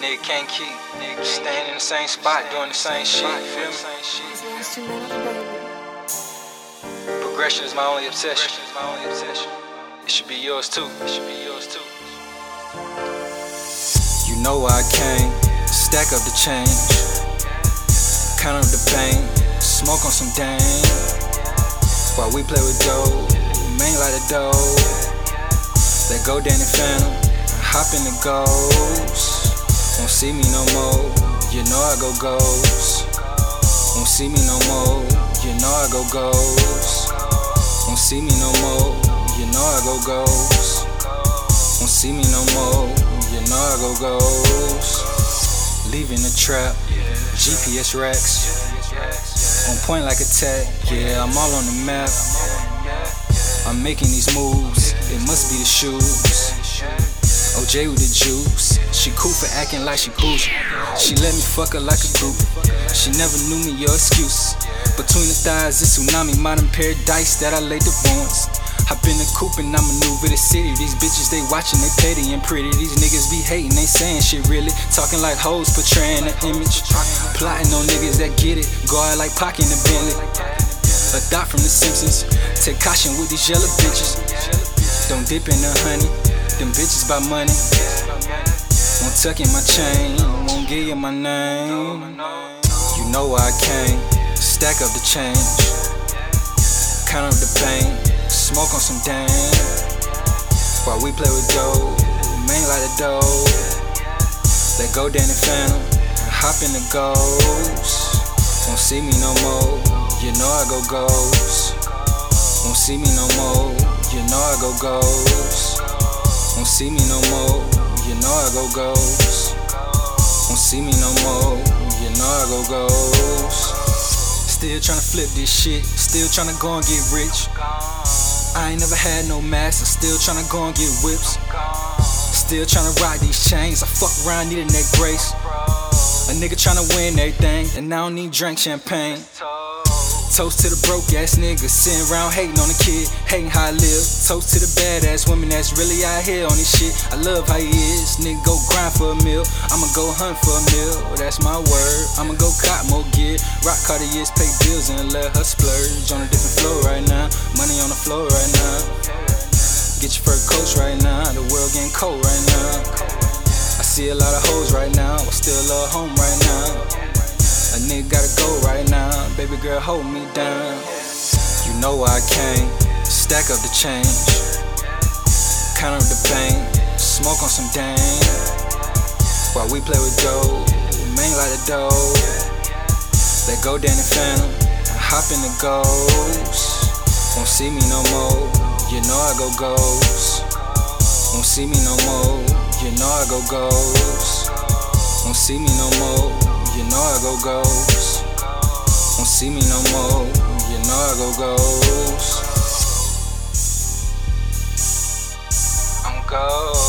Nigga can't keep nigga staying in the same spot doing the same shit. Feel me? Progression is my only obsession. It should be yours too. It should be yours too. You know I came, stack up the change, count up the pain, smoke on some dang. While we play with dough, main like a dough. Let go Danny Phantom, hop in the ghost. Won't see me no more, you know I go ghost. Won't see me no more, you know I go ghost. Won't see me no more, you know I go ghost. Won't see me no more, you know I go ghost. Leaving the trap, GPS racks. On point like a tag, yeah, I'm all on the map. I'm making these moves, it must be the shoes. OJ with the juice. She cool for acting like she cool. She let me fuck her like a group. She never knew me, your excuse. Between the thighs, it's tsunami, modern paradise that I laid the bones. Hop in the coupe and I maneuver the city. These bitches, they watching, they petty and pretty. These niggas be hating, they saying shit really. Talking like hoes, portraying an image. Plotting on niggas that get it. Go out like Pac in the Bentley. A dot from the Simpsons. Take caution with these yellow bitches. Don't dip in the honey. Them bitches by money. Won't tuck in my chain. Won't give you my name. You know why I came. Stack up the change. Count up the pain. Smoke on some dang. While we play with dough. Main like a dough. Let go Danny Phantom. Hop in the ghost. Won't see me no more. You know I go ghost. Won't see me no more. You know I go ghost. Won't see me no more. You know I go ghost. Won't see me no more. You know I go ghost. Still tryna flip this shit. Still tryna go and get rich. I ain't never had no mask. I'm still tryna go and get whips. Still tryna rock these chains. I fuck around, need a neck brace. A nigga tryna win everything, and I don't need drink champagne. Toast to the broke ass nigga sitting around hating on the kid, hating how I live. Toast to the badass women that's really out here on this shit. I love how he is. Nigga go grind for a meal. I'ma go hunt for a meal. That's my word. I'ma go cop more gear. Rock Cartiers, pay bills and let her splurge on a different floor right now. Money on the floor right now. Get your fur coats right now. The world getting cold right now. I see a lot of hoes right now. I still love home right now. A nigga gotta go right now. Baby girl, hold me down. You know why I came. Stack up the change. Count up the pain. Smoke on some dang. While we play with dough. Main like a dough. Let go Danny Phantom. Hop in the ghost. Won't see me no more. You know I go ghost. Won't see me no more. You know I go ghost. Won't see me no more. You know I go ghost. Won't see me no more. You know I go ghost. I'm ghost.